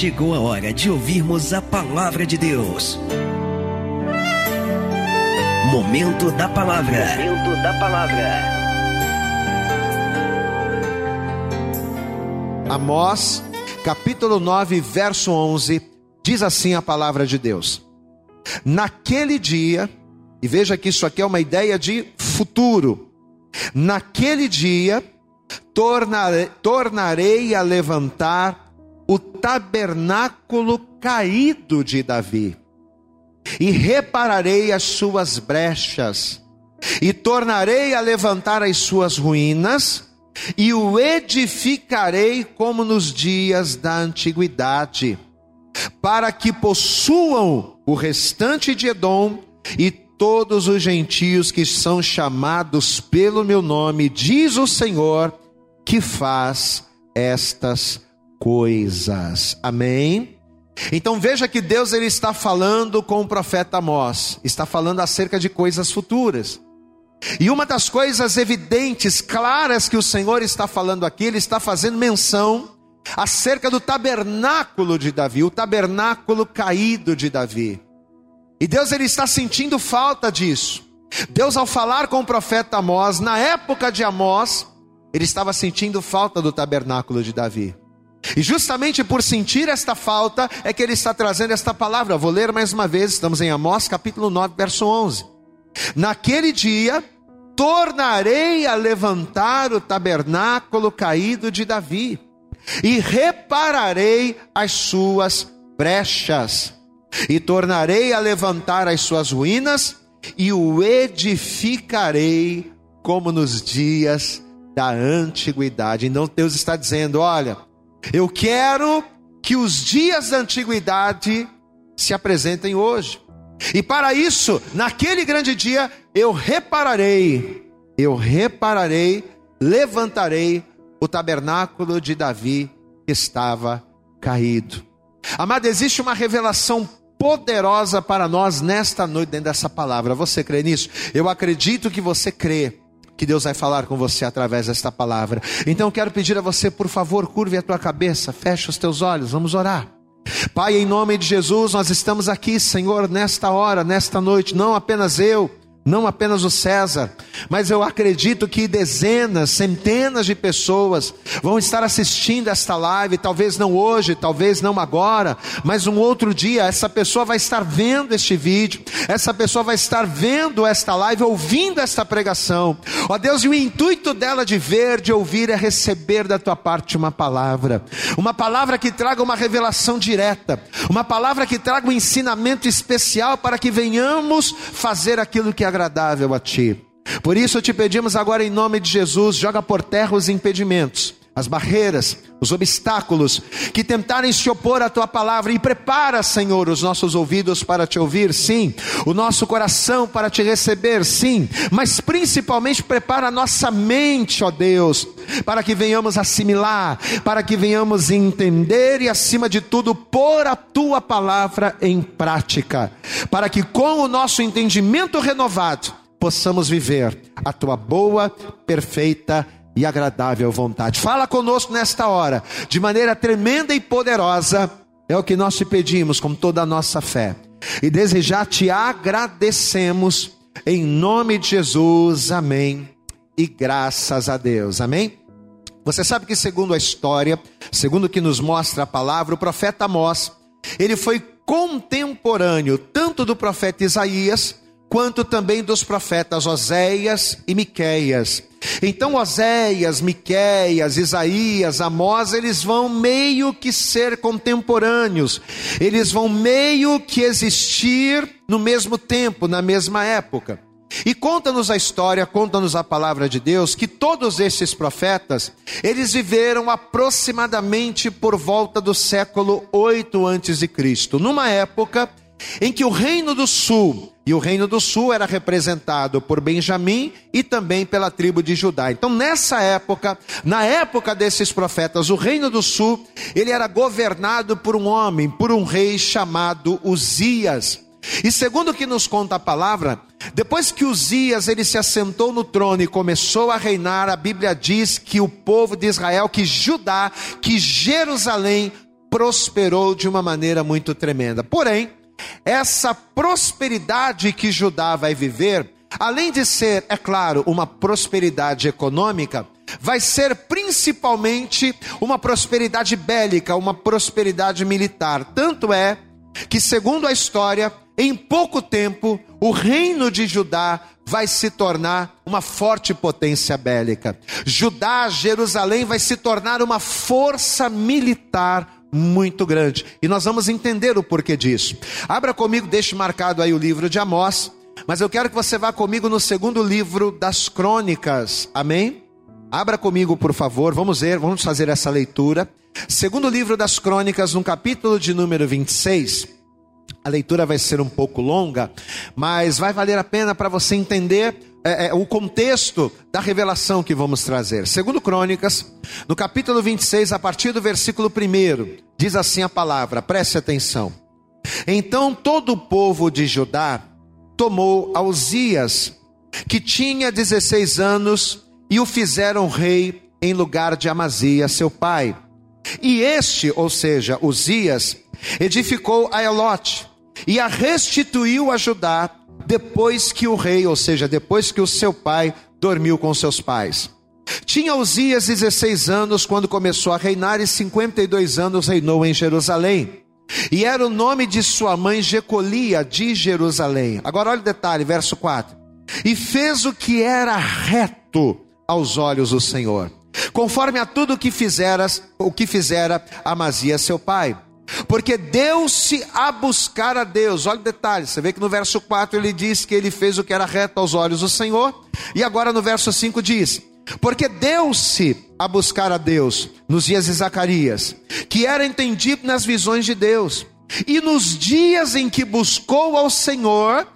chegou a hora de ouvirmos a palavra de Deus. Momento da palavra. Momento da palavra. Amós, capítulo 9, verso 11, diz assim a palavra de Deus: Naquele dia, e veja que isso aqui é uma ideia de futuro, naquele dia tornarei, tornarei a levantar o tabernáculo caído de Davi, e repararei as suas brechas, e tornarei a levantar as suas ruínas, e o edificarei como nos dias da antiguidade, para que possuam o restante de Edom e todos os gentios que são chamados pelo meu nome, diz o Senhor, que faz estas coisas. Amém? Então veja que Deus ele está falando com o profeta Amós, está falando acerca de coisas futuras. E uma das coisas evidentes, claras que o Senhor está falando aqui, ele está fazendo menção acerca do tabernáculo de Davi, o tabernáculo caído de Davi. E Deus ele está sentindo falta disso. Deus ao falar com o profeta Amós, na época de Amós, ele estava sentindo falta do tabernáculo de Davi. E justamente por sentir esta falta é que ele está trazendo esta palavra. vou ler mais uma vez, estamos em Amós, capítulo 9, verso 11. Naquele dia tornarei a levantar o tabernáculo caído de Davi e repararei as suas brechas e tornarei a levantar as suas ruínas e o edificarei como nos dias da antiguidade. Então Deus está dizendo: olha, eu quero que os dias da antiguidade se apresentem hoje. E para isso, naquele grande dia, eu repararei, eu repararei, levantarei o tabernáculo de Davi que estava caído. Amado, existe uma revelação poderosa para nós nesta noite dentro dessa palavra. Você crê nisso? Eu acredito que você crê que Deus vai falar com você através desta palavra. Então quero pedir a você, por favor, curve a tua cabeça, feche os teus olhos, vamos orar. Pai, em nome de Jesus, nós estamos aqui, Senhor, nesta hora, nesta noite, não apenas eu, não apenas o César, mas eu acredito que dezenas, centenas de pessoas vão estar assistindo esta live, talvez não hoje, talvez não agora, mas um outro dia, essa pessoa vai estar vendo este vídeo, essa pessoa vai estar vendo esta live, ouvindo esta pregação. Ó Deus, e o intuito dela de ver, de ouvir, é receber da tua parte uma palavra, uma palavra que traga uma revelação direta, uma palavra que traga um ensinamento especial para que venhamos fazer aquilo que é agradável a ti. Por isso te pedimos agora em nome de Jesus, joga por terra os impedimentos, as barreiras, os obstáculos que tentarem se opor à tua palavra. E prepara, Senhor, os nossos ouvidos para te ouvir, sim, o nosso coração para te receber, sim, mas principalmente prepara a nossa mente, ó Deus, para que venhamos assimilar, para que venhamos entender e acima de tudo pôr a tua palavra em prática, para que com o nosso entendimento renovado possamos viver a tua boa, perfeita e agradável vontade. Fala conosco nesta hora, de maneira tremenda e poderosa, é o que nós te pedimos com toda a nossa fé. E desejar te agradecemos em nome de Jesus. Amém. E graças a Deus. Amém. Você sabe que segundo a história, segundo o que nos mostra a palavra, o profeta Amós, ele foi contemporâneo tanto do profeta Isaías quanto também dos profetas Oséias e Miqueias. Então Oséias, Miqueias, Isaías, Amós, eles vão meio que ser contemporâneos. Eles vão meio que existir no mesmo tempo, na mesma época. E conta-nos a história, conta-nos a palavra de Deus, que todos esses profetas, eles viveram aproximadamente por volta do século 8 antes de Cristo, numa época em que o reino do sul e o reino do sul era representado por Benjamim e também pela tribo de Judá. Então, nessa época, na época desses profetas, o reino do sul, ele era governado por um homem, por um rei chamado Uzias. E segundo o que nos conta a palavra, depois que Uzias ele se assentou no trono e começou a reinar, a Bíblia diz que o povo de Israel, que Judá, que Jerusalém prosperou de uma maneira muito tremenda. Porém, essa prosperidade que Judá vai viver, além de ser, é claro, uma prosperidade econômica, vai ser principalmente uma prosperidade bélica, uma prosperidade militar. Tanto é que, segundo a história, em pouco tempo, o reino de Judá vai se tornar uma forte potência bélica. Judá, Jerusalém, vai se tornar uma força militar muito grande. E nós vamos entender o porquê disso. Abra comigo, deixe marcado aí o livro de Amós, mas eu quero que você vá comigo no segundo livro das Crônicas. Amém? Abra comigo, por favor. Vamos ver, vamos fazer essa leitura. Segundo livro das Crônicas, no capítulo de número 26. A leitura vai ser um pouco longa, mas vai valer a pena para você entender é, é, o contexto da revelação que vamos trazer. Segundo Crônicas, no capítulo 26, a partir do versículo 1, diz assim a palavra, preste atenção. Então todo o povo de Judá tomou Uzias, que tinha 16 anos, e o fizeram rei em lugar de Amazia, seu pai. E este, ou seja, Uzias, edificou a Elote e a restituiu a Judá depois que o rei, ou seja, depois que o seu pai dormiu com seus pais. Tinha Uzias 16 anos quando começou a reinar e 52 anos reinou em Jerusalém. E era o nome de sua mãe Jecolia de Jerusalém. Agora olha o detalhe, verso 4. E fez o que era reto aos olhos do Senhor, conforme a tudo o que fizeras, o que fizera Amazia seu pai porque deu-se a buscar a Deus. Olha o detalhe, você vê que no verso 4 ele diz que ele fez o que era reto aos olhos do Senhor, e agora no verso 5 diz: Porque deu-se a buscar a Deus nos dias de Zacarias, que era entendido nas visões de Deus, e nos dias em que buscou ao Senhor,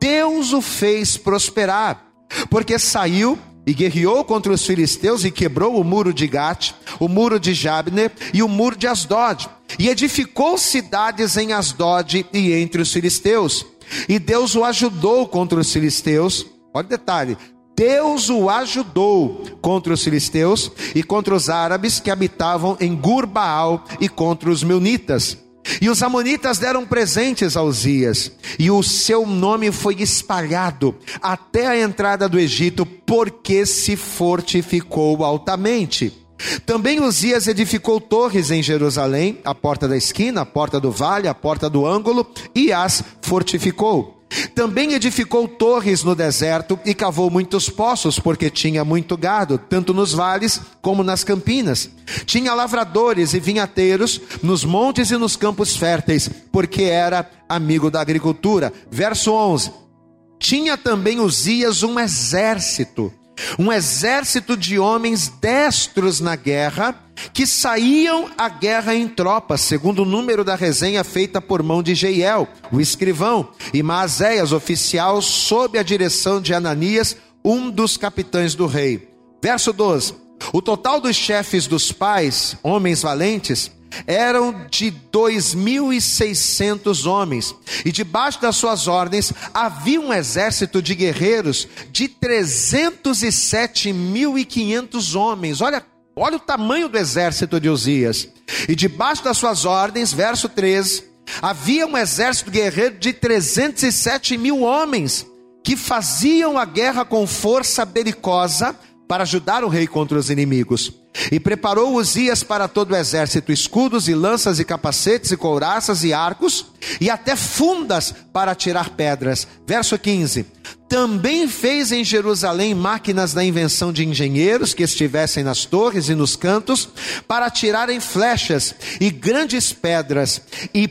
Deus o fez prosperar, porque saiu e guerreou contra os filisteus e quebrou o muro de Gate, o muro de Jabne e o muro de Asdod, e edificou cidades em Asdod e entre os filisteus. E Deus o ajudou contra os filisteus. Olha o detalhe: Deus o ajudou contra os filisteus e contra os árabes que habitavam em Gurbaal e contra os meunitas. E os amonitas deram presentes a Uzias, e o seu nome foi espalhado até a entrada do Egito, porque se fortificou altamente. Também Uzias edificou torres em Jerusalém, a porta da esquina, a porta do vale, a porta do ângulo, e as fortificou. Também edificou torres no deserto e cavou muitos poços, porque tinha muito gado, tanto nos vales como nas campinas. Tinha lavradores e vinhateiros nos montes e nos campos férteis, porque era amigo da agricultura. Verso 11. Tinha também Uzias um exército um exército de homens destros na guerra, que saíam à guerra em tropas, segundo o número da resenha feita por mão de Jeiel, o escrivão, e Maazéias, oficial, sob a direção de Ananias, um dos capitães do rei. Verso 12: O total dos chefes dos pais, homens valentes, eram de 2.600 homens, e debaixo das suas ordens havia um exército de guerreiros de 307.500 homens. Olha, olha o tamanho do exército de Uzias. E debaixo das suas ordens, verso 13, havia um exército guerreiro de 307 mil homens que faziam a guerra com força belicosa para ajudar o rei contra os inimigos. E preparou Uzias para todo o exército escudos e lanças e capacetes e couraças e arcos e até fundas para tirar pedras. Verso 15. Também fez em Jerusalém máquinas da invenção de engenheiros que estivessem nas torres e nos cantos para tirarem flechas e grandes pedras e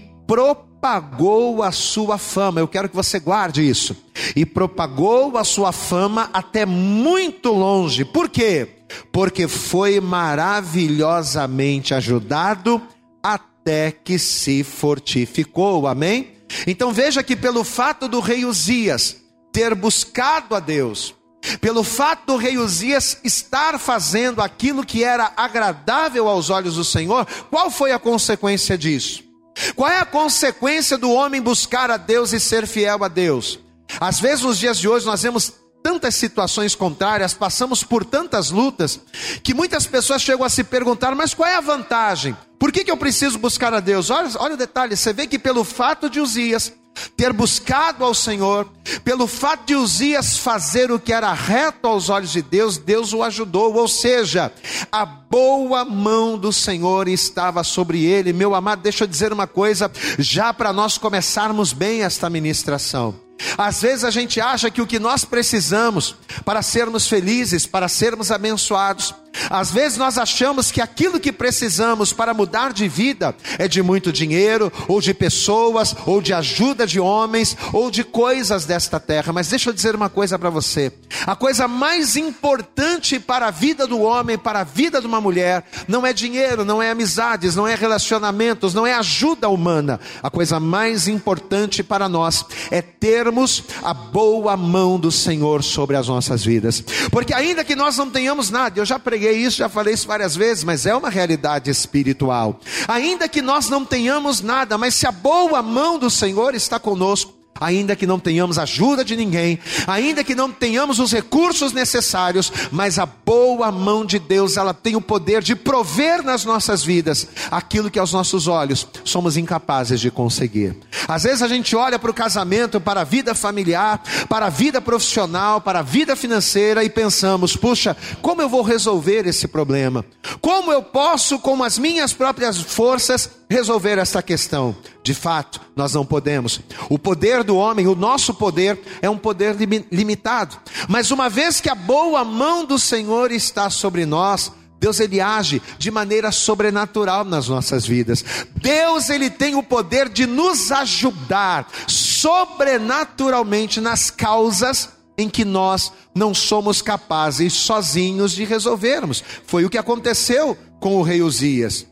propagou a sua fama. Eu quero que você guarde isso. E propagou a sua fama até muito longe. Por quê? Porque foi maravilhosamente ajudado até que se fortificou. Amém? Então veja que pelo fato do rei Uzias ter buscado a Deus, pelo fato do rei Uzias estar fazendo aquilo que era agradável aos olhos do Senhor, qual foi a consequência disso? Qual é a consequência do homem buscar a Deus e ser fiel a Deus? Às vezes, nos dias de hoje, nós vemos tantas situações contrárias, passamos por tantas lutas, que muitas pessoas chegam a se perguntar: mas qual é a vantagem? Por que, que eu preciso buscar a Deus? Olha, olha o detalhe: você vê que pelo fato de Uzias ter buscado ao Senhor, pelo fato de Uzias fazer o que era reto aos olhos de Deus, Deus o ajudou, ou seja, a boa mão do Senhor estava sobre ele. Meu amado, deixa eu dizer uma coisa, já para nós começarmos bem esta ministração. Às vezes a gente acha que o que nós precisamos para sermos felizes, para sermos abençoados, às vezes nós achamos que aquilo que precisamos para mudar de vida é de muito dinheiro, ou de pessoas, ou de ajuda de homens, ou de coisas desta terra. Mas deixa eu dizer uma coisa para você: a coisa mais importante para a vida do homem, para a vida de uma mulher, não é dinheiro, não é amizades, não é relacionamentos, não é ajuda humana. A coisa mais importante para nós é termos a boa mão do Senhor sobre as nossas vidas, porque ainda que nós não tenhamos nada, eu já preguei preguei isso, já falei isso várias vezes, mas é uma realidade espiritual. Ainda que nós não tenhamos nada, mas se a boa mão do Senhor está conosco, ainda que não tenhamos ajuda de ninguém, ainda que não tenhamos os recursos necessários, mas a boa mão de Deus, ela tem o poder de prover nas nossas vidas aquilo que aos nossos olhos somos incapazes de conseguir. Às vezes a gente olha para o casamento, para a vida familiar, para a vida profissional, para a vida financeira e pensamos: puxa, como eu vou resolver esse problema? Como eu posso, com as minhas próprias forças, resolver esta questão. De fato, nós não podemos. O poder do homem, o nosso poder, é um poder limitado. Mas uma vez que a boa mão do Senhor está sobre nós, Deus ele age de maneira sobrenatural nas nossas vidas. Deus ele tem o poder de nos ajudar sobrenaturalmente nas causas em que nós não somos capazes sozinhos de resolvermos. Foi o que aconteceu com o rei Uzias.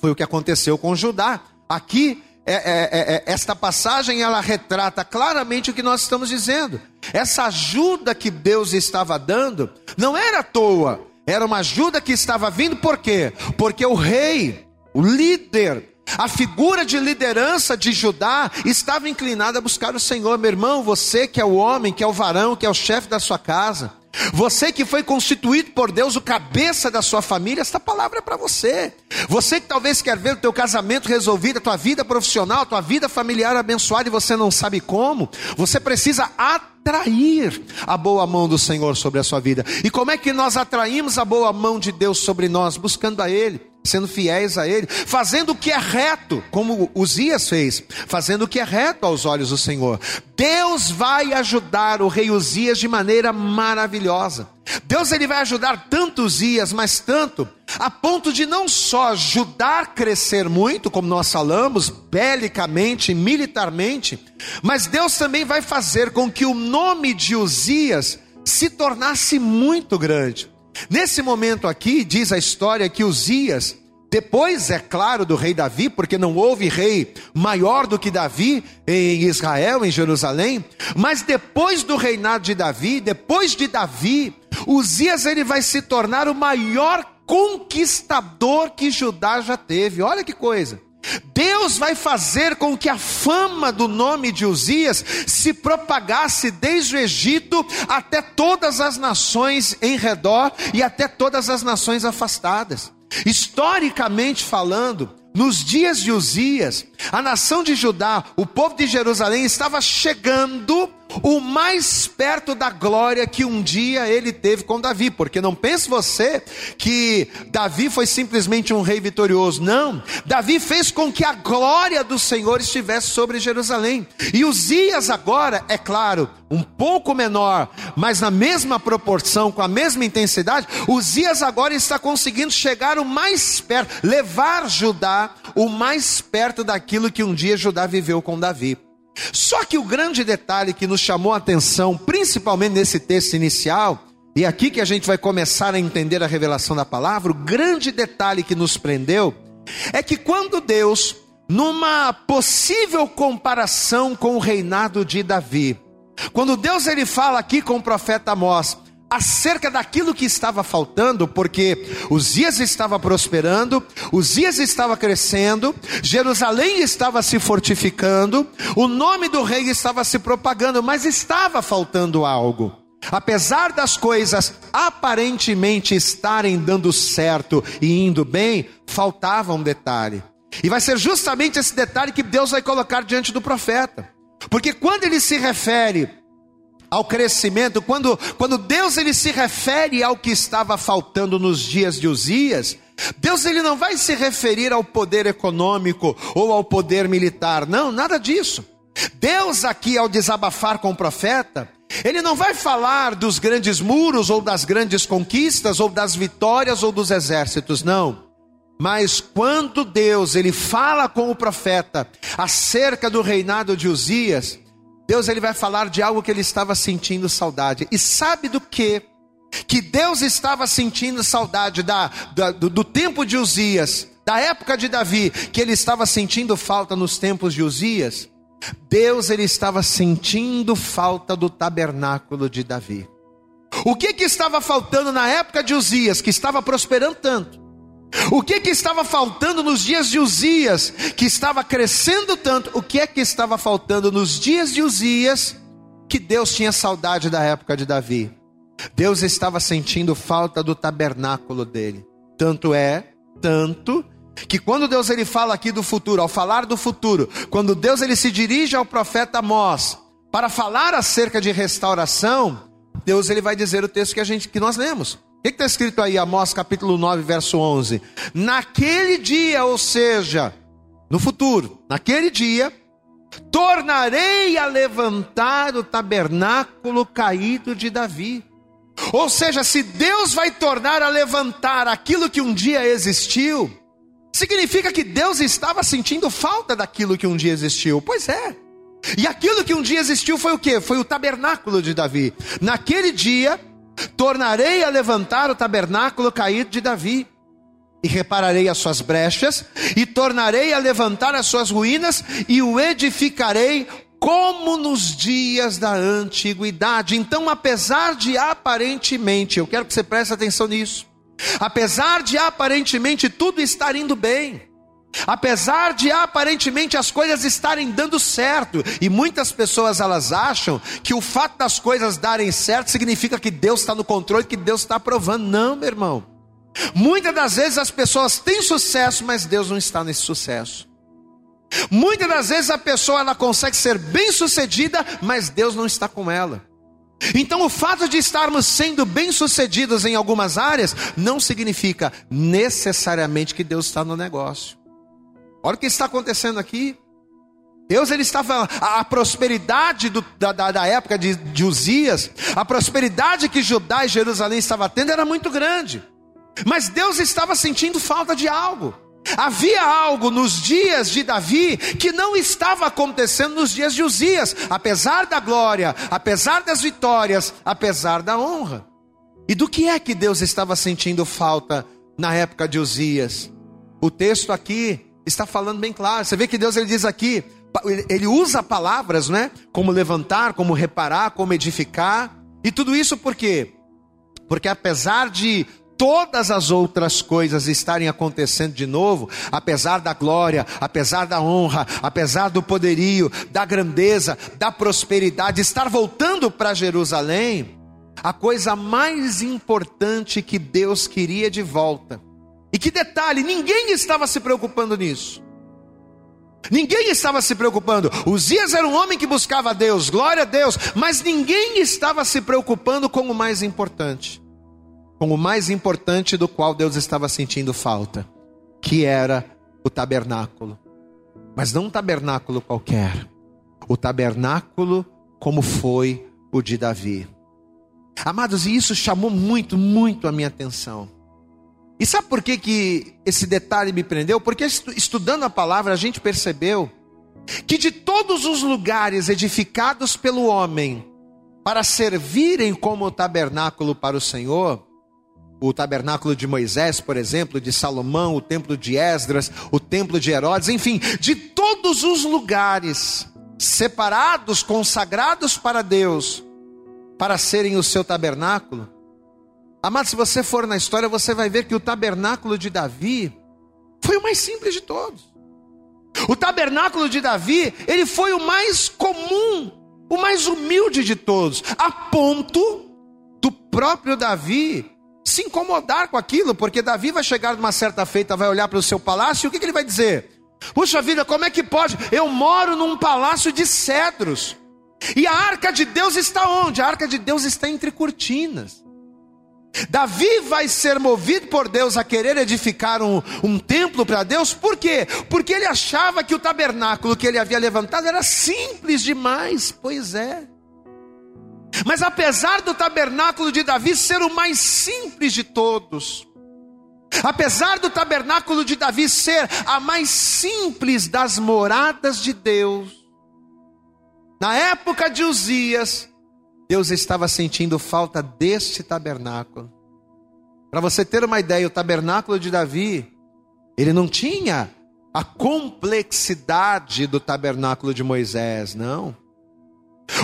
Foi o que aconteceu com Judá. Aqui, é, é, é, é, esta passagem ela retrata claramente o que nós estamos dizendo. Essa ajuda que Deus estava dando não era à toa, era uma ajuda que estava vindo por quê? Porque o rei, o líder, a figura de liderança de Judá estava inclinada a buscar o Senhor, meu irmão. Você que é o homem, que é o varão, que é o chefe da sua casa, você que foi constituído por Deus o cabeça da sua família, esta palavra é para você. Você que talvez quer ver o teu casamento resolvido, a tua vida profissional, a tua vida familiar abençoada e você não sabe como, você precisa atrair a boa mão do Senhor sobre a sua vida. E como é que nós atraímos a boa mão de Deus sobre nós? Buscando a Ele sendo fiéis a Ele, fazendo o que é reto, como Uzias fez, fazendo o que é reto aos olhos do Senhor. Deus vai ajudar o rei Uzias de maneira maravilhosa. Deus ele vai ajudar tanto Uzias, mas tanto, a ponto de não só ajudar a crescer muito, como nós falamos, belicamente, militarmente, mas Deus também vai fazer com que o nome de Uzias se tornasse muito grande. Nesse momento aqui, diz a história que Uzias, depois, é claro, do rei Davi, porque não houve rei maior do que Davi em Israel, em Jerusalém, mas depois do reinado de Davi, depois de Davi, Uzias ele vai se tornar o maior conquistador que Judá já teve. Olha que coisa. Deus vai fazer com que a fama do nome de Uzias se propagasse desde o Egito até todas as nações em redor e até todas as nações afastadas. Historicamente falando, nos dias de Uzias, a nação de Judá, o povo de Jerusalém estava chegando o mais perto da glória que um dia ele teve com Davi, porque não pense você que Davi foi simplesmente um rei vitorioso, não. Davi fez com que a glória do Senhor estivesse sobre Jerusalém. E Uzias agora, é claro, um pouco menor, mas na mesma proporção, com a mesma intensidade, Uzias agora está conseguindo chegar o mais perto, levar Judá o mais perto daquilo que um dia Judá viveu com Davi. Só que o grande detalhe que nos chamou a atenção, principalmente nesse texto inicial, e é aqui que a gente vai começar a entender a revelação da palavra, o grande detalhe que nos prendeu é que quando Deus, numa possível comparação com o reinado de Davi, quando Deus ele fala aqui com o profeta Amós, acerca daquilo que estava faltando, porque os dias estava prosperando, os dias estava crescendo, Jerusalém estava se fortificando, o nome do rei estava se propagando, mas estava faltando algo. apesar das coisas aparentemente estarem dando certo e indo bem, faltava um detalhe. E vai ser justamente esse detalhe que Deus vai colocar diante do profeta. Porque quando ele se refere ao crescimento, quando, quando Deus ele se refere ao que estava faltando nos dias de Uzias, Deus ele não vai se referir ao poder econômico ou ao poder militar, não, nada disso. Deus aqui ao desabafar com o profeta, ele não vai falar dos grandes muros ou das grandes conquistas ou das vitórias ou dos exércitos, não. Mas quando Deus ele fala com o profeta acerca do reinado de Uzias, Deus ele vai falar de algo que ele estava sentindo saudade. E sabe do que? Que Deus estava sentindo saudade da, da do, do tempo de Uzias, da época de Davi, que ele estava sentindo falta nos tempos de Uzias. Deus ele estava sentindo falta do tabernáculo de Davi. O que que estava faltando na época de Uzias, que estava prosperando tanto? O que que estava faltando nos dias de Uzias, que estava crescendo tanto? O que é que estava faltando nos dias de Uzias, que Deus tinha saudade da época de Davi? Deus estava sentindo falta do tabernáculo dele. Tanto é, tanto que quando Deus ele fala aqui do futuro, ao falar do futuro, quando Deus ele se dirige ao profeta Amós para falar acerca de restauração, Deus ele vai dizer o texto que a gente que nós lemos. O que está escrito aí, Amós capítulo 9, verso 11? Naquele dia, ou seja, no futuro, naquele dia, tornarei a levantar o tabernáculo caído de Davi. Ou seja, se Deus vai tornar a levantar aquilo que um dia existiu, significa que Deus estava sentindo falta daquilo que um dia existiu. Pois é. E aquilo que um dia existiu foi o que? Foi o tabernáculo de Davi. Naquele dia, tornarei a levantar o tabernáculo caído de Davi, e repararei as suas brechas, e tornarei a levantar as suas ruínas, e o edificarei como nos dias da antiguidade. Então, apesar de aparentemente, eu quero que você preste atenção nisso, apesar de aparentemente tudo estar indo bem, Apesar de aparentemente as coisas estarem dando certo, e muitas pessoas elas acham que o fato das coisas darem certo significa que Deus está no controle, que Deus está aprovando. Não, meu irmão. Muitas das vezes as pessoas têm sucesso, mas Deus não está nesse sucesso. Muitas das vezes a pessoa ela consegue ser bem sucedida, mas Deus não está com ela. Então, o fato de estarmos sendo bem-sucedidos em algumas áreas não significa necessariamente que Deus está no negócio. Olha o que está acontecendo aqui. Deus ele estava a, a prosperidade do, da, da, época de, de Uzias, a prosperidade que Judá e Jerusalém estavam tendo era muito grande. Mas Deus estava sentindo falta de algo. Havia algo nos dias de Davi que não estava acontecendo nos dias de Uzias, apesar da glória, apesar das vitórias, apesar da honra. E do que é que Deus estava sentindo falta na época de Uzias? O texto aqui está falando bem claro. Você vê que Deus ele diz aqui, ele usa palavras, né? Como levantar, como reparar, como edificar. E tudo isso por quê? Porque apesar de todas as outras coisas estarem acontecendo de novo, apesar da glória, apesar da honra, apesar do poderio, da grandeza, da prosperidade, estar voltando para Jerusalém, a coisa mais importante que Deus queria de volta e que detalhe, ninguém estava se preocupando nisso. Ninguém estava se preocupando. Uzias era um homem que buscava Deus, glória a Deus, mas ninguém estava se preocupando com o mais importante. Com o mais importante do qual Deus estava sentindo falta, que era o tabernáculo. Mas não um tabernáculo qualquer. O tabernáculo como foi o de Davi. Amados, e isso chamou muito, muito a minha atenção. E sabe por que, que esse detalhe me prendeu? Porque estudando a palavra a gente percebeu que de todos os lugares edificados pelo homem para servirem como tabernáculo para o Senhor, o tabernáculo de Moisés, por exemplo, de Salomão, o templo de Esdras, o templo de Herodes, enfim, de todos os lugares separados, consagrados para Deus, para serem o seu tabernáculo, Amado, se você for na história, você vai ver que o tabernáculo de Davi foi o mais simples de todos. O tabernáculo de Davi, ele foi o mais comum, o mais humilde de todos, a ponto próprio Davi se incomodar com aquilo, porque Davi vai chegar numa certa feita, vai olhar para o seu palácio, e o que, que ele vai dizer? Puxa vida, como é que pode? Eu moro num palácio de cedros. E a arca de Deus está onde? A arca de Deus está entre cortinas. Davi vai ser movido por Deus a querer edificar um, um templo para Deus, por quê? Porque ele achava que o tabernáculo que ele havia levantado era simples demais. Pois é. Mas apesar do tabernáculo de Davi ser o mais simples de todos, apesar do tabernáculo de Davi ser a mais simples das moradas de Deus, na época de Uzias, Deus estava sentindo falta deste tabernáculo. Para você ter uma ideia, o tabernáculo de Davi, ele não tinha a complexidade do tabernáculo de Moisés, não.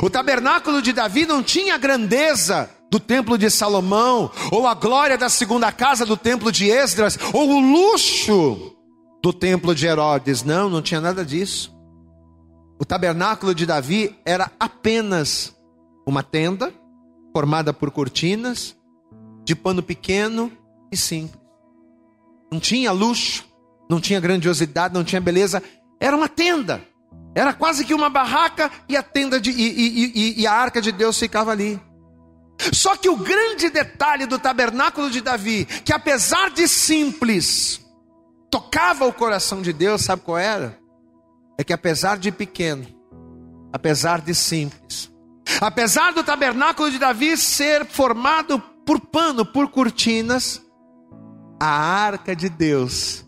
O tabernáculo de Davi não tinha a grandeza do templo de Salomão, ou a glória da segunda casa do templo de Esdras, ou o luxo do templo de Herodes. Não, não tinha nada disso. O tabernáculo de Davi era apenas uma tenda formada por cortinas, de pano pequeno e simples. Não tinha luxo, não tinha grandiosidade, não tinha beleza, era uma tenda. Era quase que uma barraca e a tenda de, e, e, e, e a arca de Deus ficava ali. Só que o grande detalhe do tabernáculo de Davi, que apesar de simples, tocava o coração de Deus, sabe qual era? É que apesar de pequeno, apesar de simples, apesar do tabernáculo de Davi ser formado por pano, por cortinas, a arca de Deus,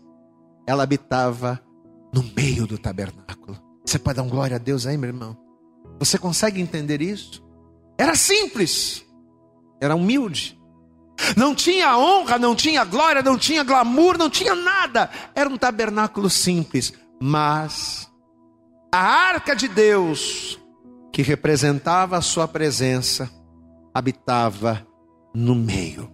ela habitava no meio do tabernáculo. Você pode dar um glória a Deus aí, meu irmão? Você consegue entender isso? Era simples, era humilde. Não tinha honra, não tinha glória, não tinha glamour, não tinha nada. Era um tabernáculo simples, mas a arca de Deus, que representava a sua presença, habitava no meio.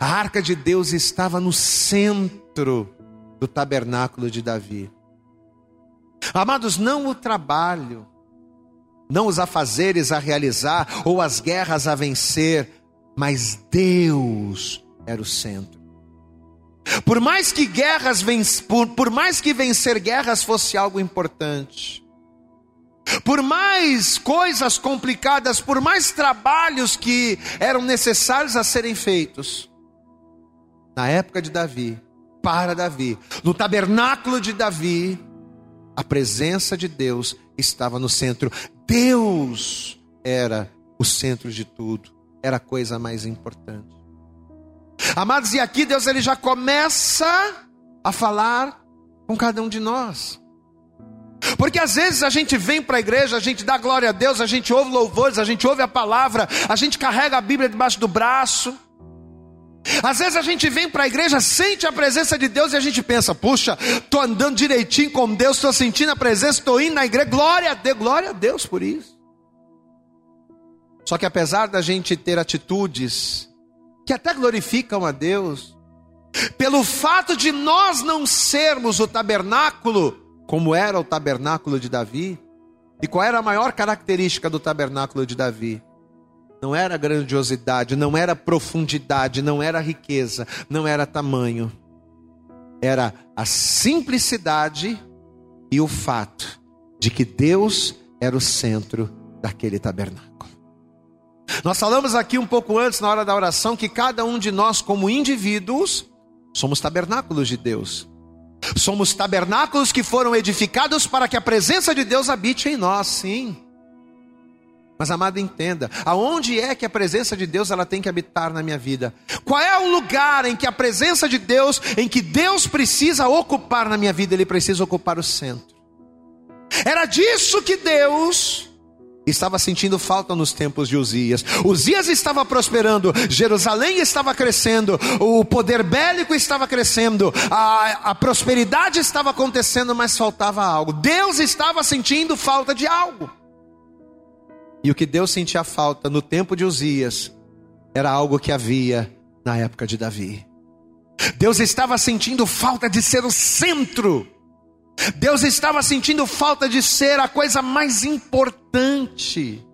A arca de Deus estava no centro do tabernáculo de Davi. Amados, não o trabalho, não os afazeres a realizar ou as guerras a vencer, mas Deus era o centro. Por mais que guerras por, por mais que vencer guerras fosse algo importante, por mais coisas complicadas, por mais trabalhos que eram necessários a serem feitos, na época de Davi, para Davi, no tabernáculo de Davi, a presença de Deus estava no centro. Deus era o centro de tudo, era a coisa mais importante. Amados, e aqui Deus ele já começa a falar com cada um de nós. Porque às vezes a gente vem para a igreja, a gente dá glória a Deus, a gente ouve louvores, a gente ouve a palavra, a gente carrega a Bíblia debaixo do braço, às vezes a gente vem para a igreja, sente a presença de Deus e a gente pensa: puxa, estou andando direitinho com Deus, estou sentindo a presença, estou indo na igreja, glória a Deus, glória a Deus por isso. Só que apesar da gente ter atitudes que até glorificam a Deus, pelo fato de nós não sermos o tabernáculo, como era o tabernáculo de Davi, e qual era a maior característica do tabernáculo de Davi? Não era grandiosidade, não era profundidade, não era riqueza, não era tamanho. Era a simplicidade e o fato de que Deus era o centro daquele tabernáculo. Nós falamos aqui um pouco antes, na hora da oração, que cada um de nós, como indivíduos, somos tabernáculos de Deus. Somos tabernáculos que foram edificados para que a presença de Deus habite em nós, sim. Mas amado, entenda, aonde é que a presença de Deus ela tem que habitar na minha vida? Qual é o lugar em que a presença de Deus, em que Deus precisa ocupar na minha vida? Ele precisa ocupar o centro. Era disso que Deus estava sentindo falta nos tempos de Uzias. Uzias estava prosperando, Jerusalém estava crescendo, o poder bélico estava crescendo, a, a prosperidade estava acontecendo, mas faltava algo. Deus estava sentindo falta de algo. E o que Deus sentia falta no tempo de Uzias era algo que havia na época de Davi. Deus estava sentindo falta de ser o centro. Deus estava sentindo falta de ser a coisa mais importante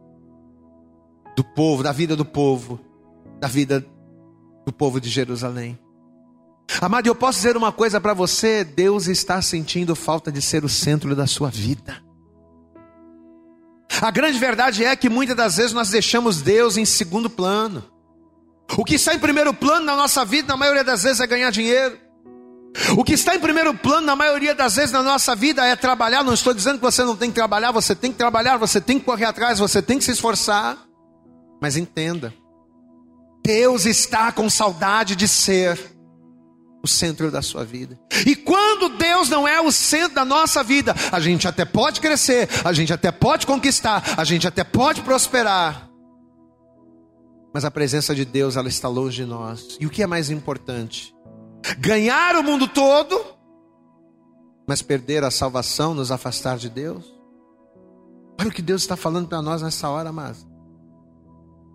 do povo, da vida do povo. da vida do povo de Jerusalém. Amado, eu posso dizer uma coisa para você: Deus está sentindo falta de ser o centro da sua vida. A grande verdade é que muitas das vezes nós deixamos Deus em segundo plano. O que está em primeiro plano na nossa vida, na maioria das vezes, é ganhar dinheiro. O que está em primeiro plano, na maioria das vezes, na nossa vida, é trabalhar. Não estou dizendo que você não tem que trabalhar, você tem que trabalhar, você tem que correr atrás, você tem que se esforçar. Mas entenda, Deus está com saudade de ser o centro da sua vida. E quando Deus não é o centro da nossa vida, a gente até pode crescer, a gente até pode conquistar, a gente até pode prosperar. Mas a presença de Deus, ela está longe de nós. E o que é mais importante? Ganhar o mundo todo, mas perder a salvação, nos afastar de Deus? Olha o que Deus está falando para nós nessa hora, mas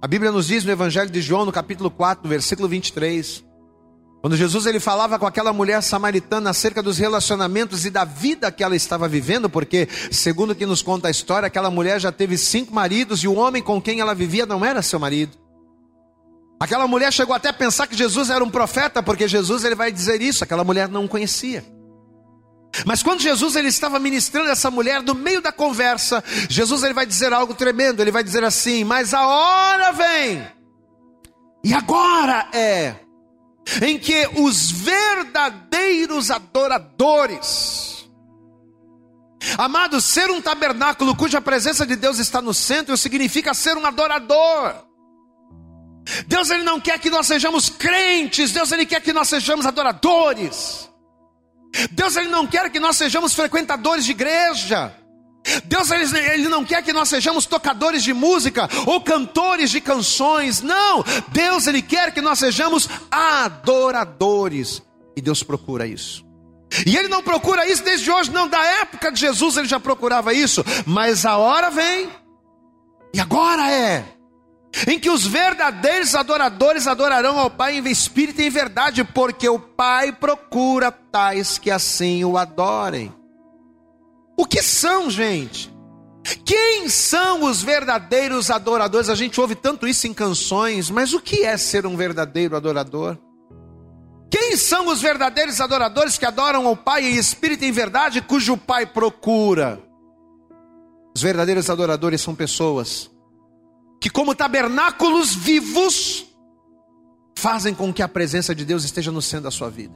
a Bíblia nos diz no Evangelho de João, no capítulo 4, versículo 23, quando Jesus ele falava com aquela mulher samaritana acerca dos relacionamentos e da vida que ela estava vivendo, porque, segundo o que nos conta a história, aquela mulher já teve cinco maridos e o homem com quem ela vivia não era seu marido. Aquela mulher chegou até a pensar que Jesus era um profeta, porque Jesus ele vai dizer isso, aquela mulher não o conhecia. Mas quando Jesus ele estava ministrando essa mulher no meio da conversa, Jesus ele vai dizer algo tremendo, ele vai dizer assim: "Mas a hora vem. E agora é em que os verdadeiros adoradores, amados, ser um tabernáculo cuja presença de Deus está no centro significa ser um adorador. Deus ele não quer que nós sejamos crentes, Deus ele quer que nós sejamos adoradores. Deus ele não quer que nós sejamos frequentadores de igreja. Deus ele, ele não quer que nós sejamos tocadores de música ou cantores de canções. Não, Deus ele quer que nós sejamos adoradores. E Deus procura isso. E ele não procura isso desde hoje, não. Da época de Jesus ele já procurava isso. Mas a hora vem, e agora é, em que os verdadeiros adoradores adorarão ao Pai em espírito e em verdade, porque o Pai procura tais que assim o adorem. O que são, gente? Quem são os verdadeiros adoradores? A gente ouve tanto isso em canções, mas o que é ser um verdadeiro adorador? Quem são os verdadeiros adoradores que adoram ao Pai em espírito e em verdade, cujo Pai procura? Os verdadeiros adoradores são pessoas que, como tabernáculos vivos, fazem com que a presença de Deus esteja no centro da sua vida.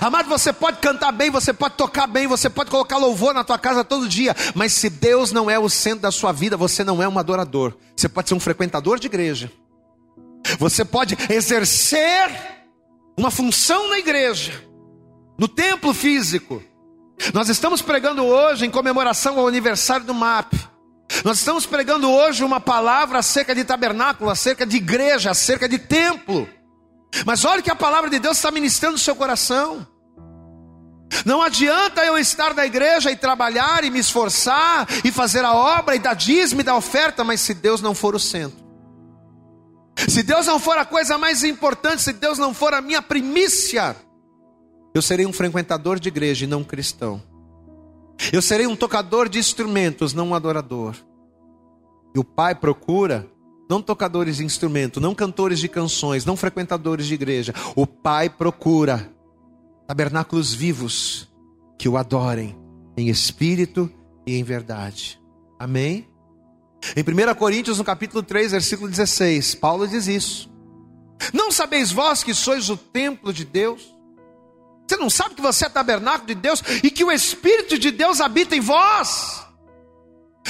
Amado, você pode cantar bem, você pode tocar bem, você pode colocar louvor na tua casa todo dia, mas se Deus não é o centro da sua vida, você não é um adorador. Você pode ser um frequentador de igreja. Você pode exercer uma função na igreja, no templo físico. Nós estamos pregando hoje em comemoração ao aniversário do MAP. Nós estamos pregando hoje uma palavra acerca de tabernáculo, acerca de igreja, acerca de templo. Mas olha que a palavra de Deus está ministrando no seu coração. Não adianta eu estar na igreja e trabalhar e me esforçar e fazer a obra e dar dízimo e dar oferta, mas se Deus não for o centro. Se Deus não for a coisa mais importante, se Deus não for a minha primícia, eu serei um frequentador de igreja e não um cristão. Eu serei um tocador de instrumentos, não um adorador. E o Pai procura não tocadores de instrumento, não cantores de canções, não frequentadores de igreja. O Pai procura tabernáculos vivos que o adorem em espírito e em verdade. Amém? Em 1 Coríntios, no capítulo 3, versículo 16, Paulo diz isso. Não sabeis vós que sois o templo de Deus? Você não sabe que você é tabernáculo de Deus e que o Espírito de Deus habita em vós?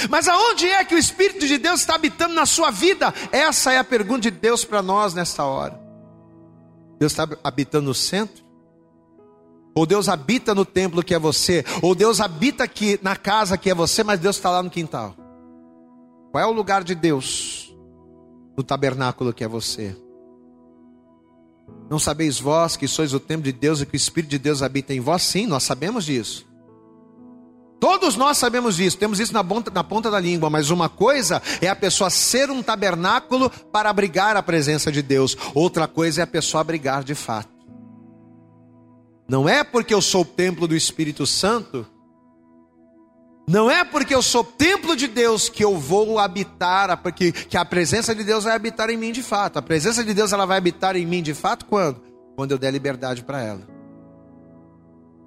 Mas aonde é que o Espírito de Deus está habitando na sua vida? Essa é a pergunta de Deus para nós nesta hora. Deus está habitando no centro? Ou Deus habita no templo que é você? Ou Deus habita aqui na casa que é você, mas Deus está lá no quintal? Qual é o lugar de Deus no tabernáculo que é você? Não sabeis vós que sois o templo de Deus e que o Espírito de Deus habita em vós? Sim, nós sabemos disso. Todos nós sabemos isso, temos isso na ponta, na ponta da língua, mas uma coisa é a pessoa ser um tabernáculo para abrigar a presença de Deus, outra coisa é a pessoa abrigar de fato. Não é porque eu sou o templo do Espírito Santo Não é porque eu sou templo de Deus que eu vou habitar, porque que a presença de Deus vai habitar em mim de fato. A presença de Deus ela vai habitar em mim de fato quando? Quando eu der liberdade para ela.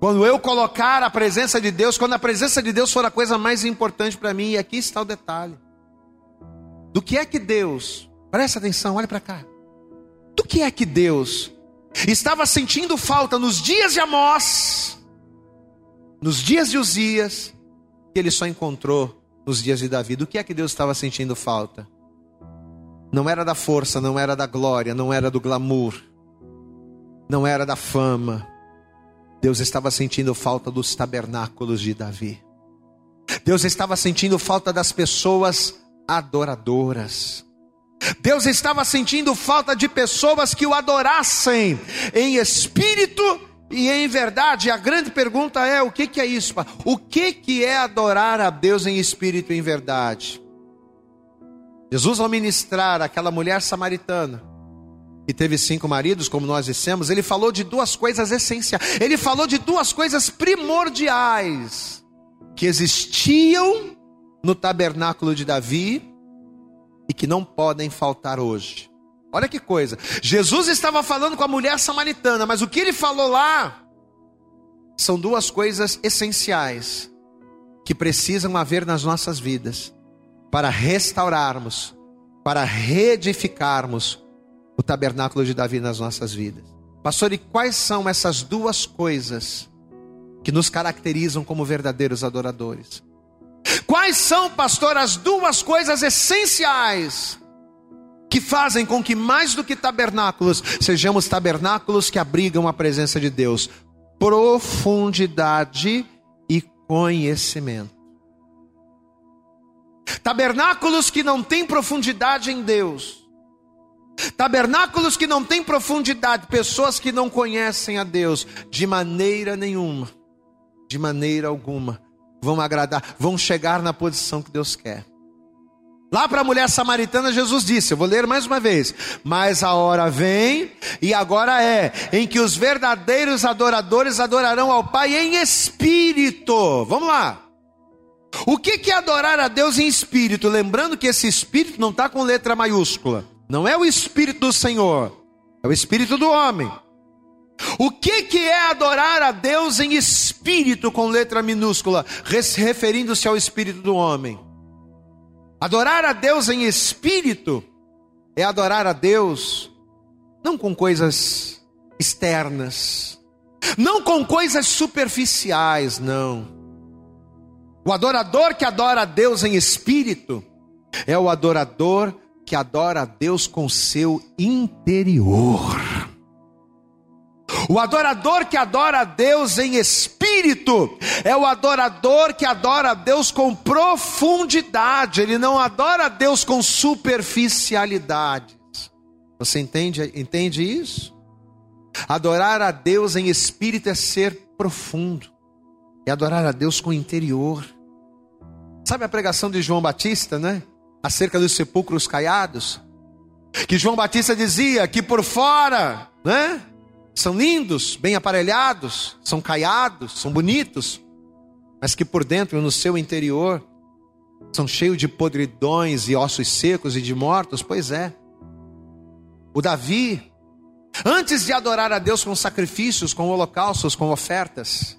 Quando eu colocar a presença de Deus, quando a presença de Deus for a coisa mais importante para mim, e aqui está o detalhe. Do que é que Deus, presta atenção, olha para cá. Do que é que Deus estava sentindo falta nos dias de Amós, nos dias de Uzias, que ele só encontrou nos dias de Davi. Do que é que Deus estava sentindo falta? Não era da força, não era da glória, não era do glamour, não era da fama. Deus estava sentindo falta dos tabernáculos de Davi. Deus estava sentindo falta das pessoas adoradoras. Deus estava sentindo falta de pessoas que o adorassem em espírito e em verdade, a grande pergunta é: o que, que é isso? O que, que é adorar a Deus em espírito e em verdade? Jesus, ao ministrar aquela mulher samaritana, que teve cinco maridos, como nós dissemos, ele falou de duas coisas essenciais. Ele falou de duas coisas primordiais que existiam no tabernáculo de Davi e que não podem faltar hoje. Olha que coisa. Jesus estava falando com a mulher samaritana, mas o que ele falou lá são duas coisas essenciais que precisam haver nas nossas vidas para restaurarmos, para reedificarmos o tabernáculo de Davi nas nossas vidas. Pastor, e quais são essas duas coisas que nos caracterizam como verdadeiros adoradores? Quais são, pastor, as duas coisas essenciais que fazem com que mais do que tabernáculos, sejamos tabernáculos que abrigam a presença de Deus, profundidade e conhecimento. Tabernáculos que não têm profundidade em Deus. Tabernáculos que não têm profundidade, pessoas que não conhecem a Deus de maneira nenhuma, de maneira alguma, vão agradar, vão chegar na posição que Deus quer. Lá para a mulher samaritana, Jesus disse: Eu vou ler mais uma vez. Mas a hora vem, e agora é, em que os verdadeiros adoradores adorarão ao Pai em espírito. Vamos lá. O que, que é adorar a Deus em espírito? Lembrando que esse espírito não está com letra maiúscula. Não é o espírito do Senhor, é o espírito do homem. O que, que é adorar a Deus em espírito com letra minúscula, referindo-se ao espírito do homem? Adorar a Deus em espírito é adorar a Deus não com coisas externas, não com coisas superficiais, não. O adorador que adora a Deus em espírito é o adorador que adora a Deus com seu interior. O adorador que adora a Deus em espírito é o adorador que adora a Deus com profundidade, ele não adora a Deus com superficialidades. Você entende, entende isso? Adorar a Deus em espírito é ser profundo, é adorar a Deus com interior. Sabe a pregação de João Batista, né? Acerca dos sepulcros caiados? Que João Batista dizia que por fora, né? São lindos, bem aparelhados, são caiados, são bonitos, mas que por dentro, no seu interior, são cheios de podridões e ossos secos e de mortos? Pois é. O Davi, antes de adorar a Deus com sacrifícios, com holocaustos, com ofertas,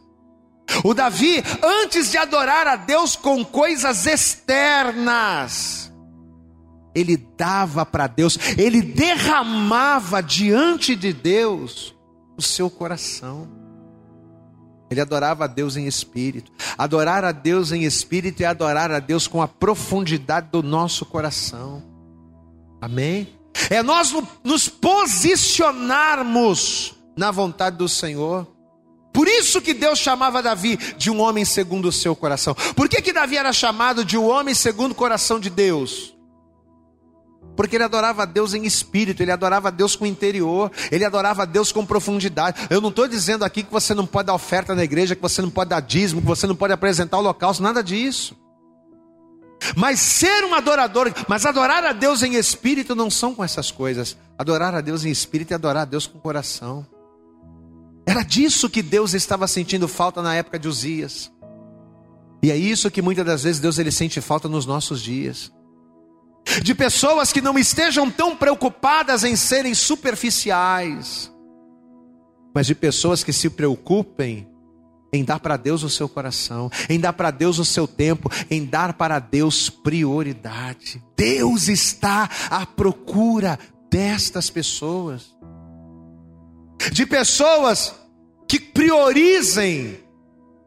o Davi, antes de adorar a Deus com coisas externas, ele dava para Deus, ele derramava diante de Deus o seu coração. Ele adorava a Deus em espírito. Adorar a Deus em espírito é adorar a Deus com a profundidade do nosso coração. Amém? É nós nos posicionarmos na vontade do Senhor. Por isso que Deus chamava Davi de um homem segundo o seu coração. Por que, que Davi era chamado de um homem segundo o coração de Deus? Porque ele adorava a Deus em espírito, ele adorava a Deus com interior, ele adorava a Deus com profundidade. Eu não estou dizendo aqui que você não pode dar oferta na igreja, que você não pode dar dízimo, que você não pode apresentar o holocausto, nada disso. Mas ser um adorador, mas adorar a Deus em espírito não são com essas coisas. Adorar a Deus em espírito é adorar a Deus com coração. Era disso que Deus estava sentindo falta na época de Uzias. E é isso que muitas das vezes Deus ele sente falta nos nossos dias. De pessoas que não estejam tão preocupadas em serem superficiais, mas de pessoas que se preocupem em dar para Deus o seu coração, em dar para Deus o seu tempo, em dar para Deus prioridade. Deus está à procura destas pessoas, de pessoas que priorizem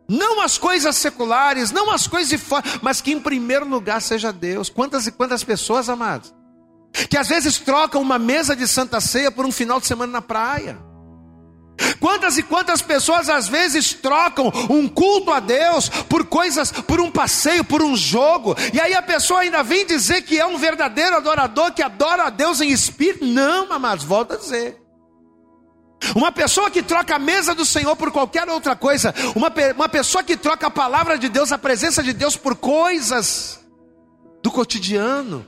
não as coisas seculares, não as coisas de fora, mas que em primeiro lugar seja Deus. Quantas e quantas pessoas, amados, que às vezes trocam uma mesa de santa ceia por um final de semana na praia. Quantas e quantas pessoas às vezes trocam um culto a Deus por coisas, por um passeio, por um jogo, e aí a pessoa ainda vem dizer que é um verdadeiro adorador, que adora a Deus em espírito. Não, amados, volta a dizer. Uma pessoa que troca a mesa do Senhor por qualquer outra coisa, uma, uma pessoa que troca a palavra de Deus, a presença de Deus por coisas do cotidiano.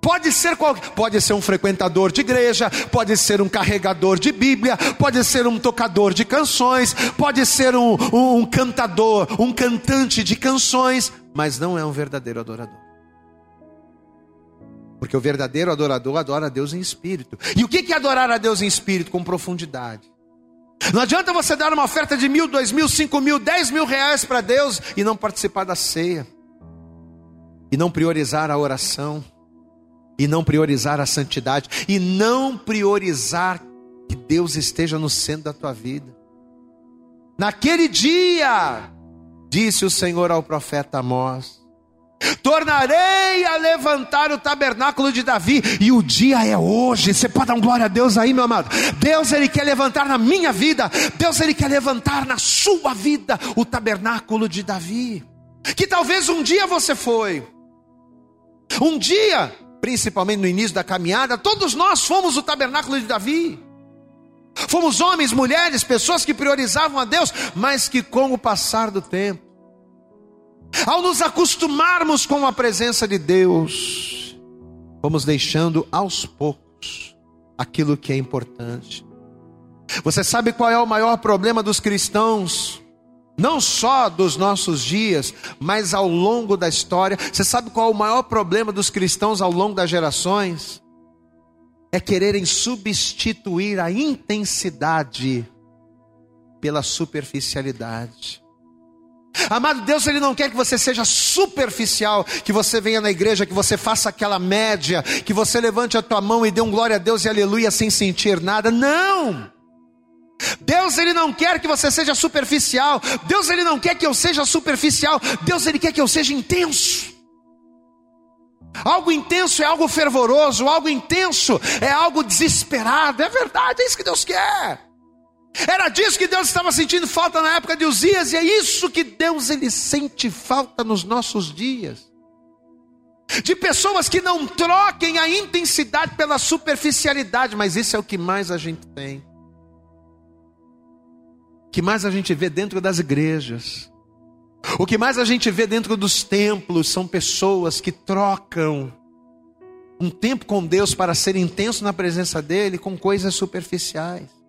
Pode ser qual, pode ser um frequentador de igreja, pode ser um carregador de Bíblia, pode ser um tocador de canções, pode ser um, um, um cantador, um cantante de canções, mas não é um verdadeiro adorador. Porque o verdadeiro adorador adora a Deus em espírito. E o que é adorar a Deus em espírito? Com profundidade. Não adianta você dar uma oferta de mil, dois mil, cinco mil, dez mil reais para Deus e não participar da ceia, e não priorizar a oração, e não priorizar a santidade, e não priorizar que Deus esteja no centro da tua vida. Naquele dia, disse o Senhor ao profeta Amós, Tornarei a levantar o tabernáculo de Davi, e o dia é hoje. Você pode dar um glória a Deus aí, meu amado. Deus, Ele quer levantar na minha vida, Deus, Ele quer levantar na sua vida o tabernáculo de Davi, que talvez um dia você foi, um dia, principalmente no início da caminhada, todos nós fomos o tabernáculo de Davi. Fomos homens, mulheres, pessoas que priorizavam a Deus, mas que com o passar do tempo, ao nos acostumarmos com a presença de Deus, vamos deixando aos poucos aquilo que é importante. Você sabe qual é o maior problema dos cristãos? Não só dos nossos dias, mas ao longo da história. Você sabe qual é o maior problema dos cristãos ao longo das gerações? É quererem substituir a intensidade pela superficialidade. Amado Deus, Ele não quer que você seja superficial, que você venha na igreja, que você faça aquela média, que você levante a tua mão e dê um glória a Deus e aleluia sem sentir nada. Não! Deus ele não quer que você seja superficial. Deus ele não quer que eu seja superficial. Deus ele quer que eu seja intenso. Algo intenso é algo fervoroso, algo intenso é algo desesperado. É verdade, é isso que Deus quer. Era disso que Deus estava sentindo falta na época de Uzias, e é isso que Deus ele sente falta nos nossos dias. De pessoas que não troquem a intensidade pela superficialidade, mas isso é o que mais a gente tem. O que mais a gente vê dentro das igrejas. O que mais a gente vê dentro dos templos são pessoas que trocam um tempo com Deus para ser intenso na presença dele com coisas superficiais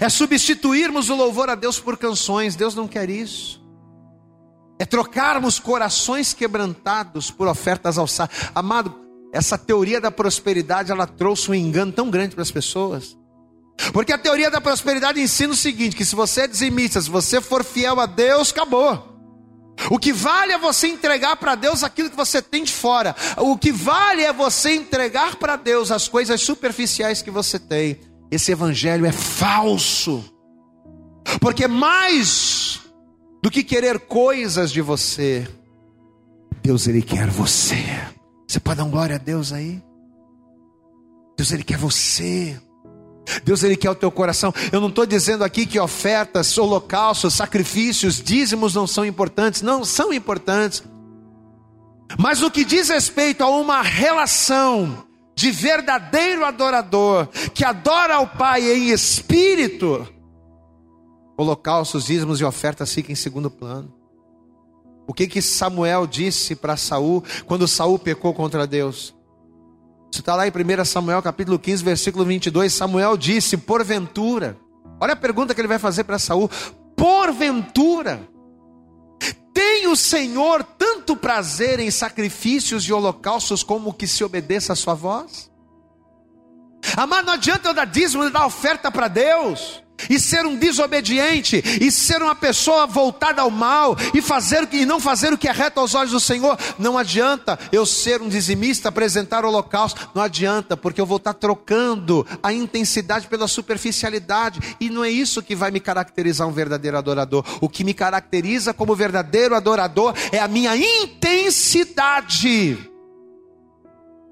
é substituirmos o louvor a Deus por canções. Deus não quer isso. É trocarmos corações quebrantados por ofertas alçadas. Amado, essa teoria da prosperidade ela trouxe um engano tão grande para as pessoas. Porque a teoria da prosperidade ensina o seguinte: que se você é dizimista, se você for fiel a Deus, acabou. O que vale é você entregar para Deus aquilo que você tem de fora. O que vale é você entregar para Deus as coisas superficiais que você tem. Esse evangelho é falso. Porque mais do que querer coisas de você, Deus ele quer você. Você pode dar um glória a Deus aí? Deus ele quer você. Deus ele quer o teu coração. Eu não estou dizendo aqui que ofertas, holocaustos, sacrifícios, dízimos não são importantes. Não são importantes. Mas no que diz respeito a uma relação de verdadeiro adorador, que adora ao Pai em espírito, holocaustos, dízimos e ofertas ficam em segundo plano. O que que Samuel disse para Saul quando Saul pecou contra Deus? Isso está lá em 1 Samuel capítulo 15, versículo 22. Samuel disse: Porventura, olha a pergunta que ele vai fazer para Saul: Porventura, tem o Senhor tanto prazer em sacrifícios e holocaustos como que se obedeça a sua voz? Amado, não adianta eu dar dízimo e dar oferta para Deus e ser um desobediente, e ser uma pessoa voltada ao mal, e fazer e não fazer o que é reto aos olhos do Senhor, não adianta eu ser um dizimista, apresentar o holocausto, não adianta, porque eu vou estar trocando a intensidade pela superficialidade, e não é isso que vai me caracterizar um verdadeiro adorador. O que me caracteriza como verdadeiro adorador é a minha intensidade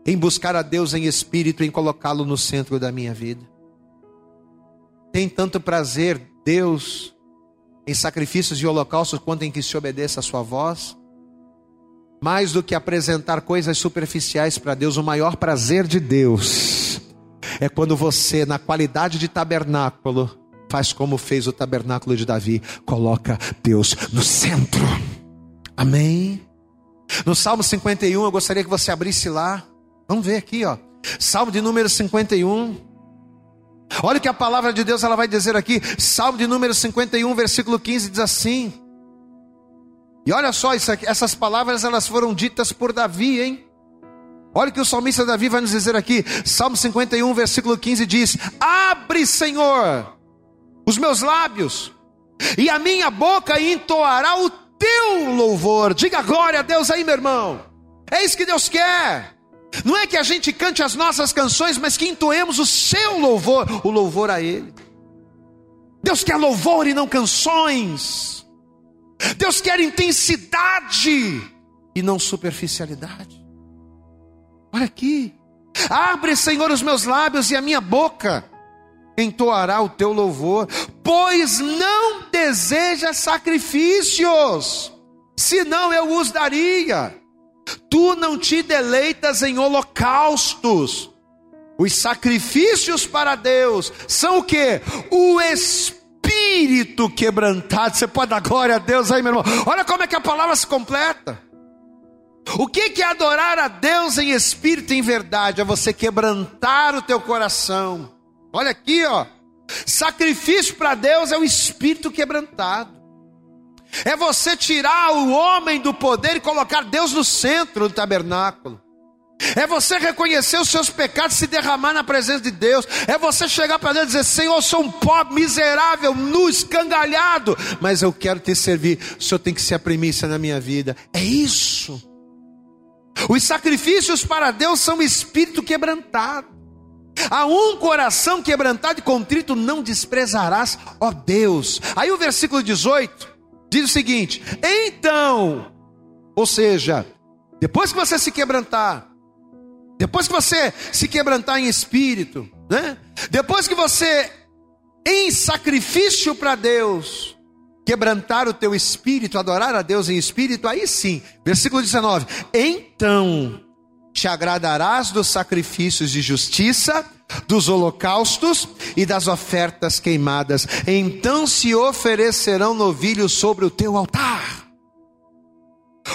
em buscar a Deus em espírito, em colocá-lo no centro da minha vida tem tanto prazer, Deus, em sacrifícios e holocaustos, quanto em que se obedeça a sua voz? Mais do que apresentar coisas superficiais para Deus, o maior prazer de Deus é quando você, na qualidade de tabernáculo, faz como fez o tabernáculo de Davi, coloca Deus no centro. Amém? No Salmo 51, eu gostaria que você abrisse lá. Vamos ver aqui, ó. Salmo de número 51. Olha o que a palavra de Deus ela vai dizer aqui, Salmo de número 51, versículo 15 diz assim. E olha só aqui, essas palavras elas foram ditas por Davi, hein? Olha o que o salmista Davi vai nos dizer aqui, Salmo 51, versículo 15 diz: Abre, Senhor, os meus lábios, e a minha boca entoará o teu louvor. Diga glória a Deus aí, meu irmão. É isso que Deus quer. Não é que a gente cante as nossas canções, mas que entoemos o seu louvor, o louvor a Ele. Deus quer louvor e não canções. Deus quer intensidade e não superficialidade. Olha aqui. Abre, Senhor, os meus lábios e a minha boca entoará o teu louvor, pois não deseja sacrifícios, senão eu os daria. Tu não te deleitas em holocaustos. Os sacrifícios para Deus são o que? O espírito quebrantado. Você pode dar glória a Deus aí, meu irmão. Olha como é que a palavra se completa. O que é adorar a Deus em espírito e em verdade? É você quebrantar o teu coração. Olha aqui, ó. Sacrifício para Deus é o espírito quebrantado é você tirar o homem do poder e colocar Deus no centro do tabernáculo. É você reconhecer os seus pecados, se derramar na presença de Deus. É você chegar para Deus e dizer: Senhor, eu sou um pobre, miserável, nu, escangalhado, mas eu quero te servir. O Senhor tem que ser a primícia na minha vida. É isso. Os sacrifícios para Deus são espírito quebrantado. A um coração quebrantado e contrito não desprezarás, ó Deus. Aí o versículo 18 diz o seguinte: então, ou seja, depois que você se quebrantar, depois que você se quebrantar em espírito, né? Depois que você em sacrifício para Deus, quebrantar o teu espírito, adorar a Deus em espírito, aí sim, versículo 19: Então te agradarás dos sacrifícios de justiça, dos holocaustos e das ofertas queimadas. Então se oferecerão novilhos sobre o teu altar.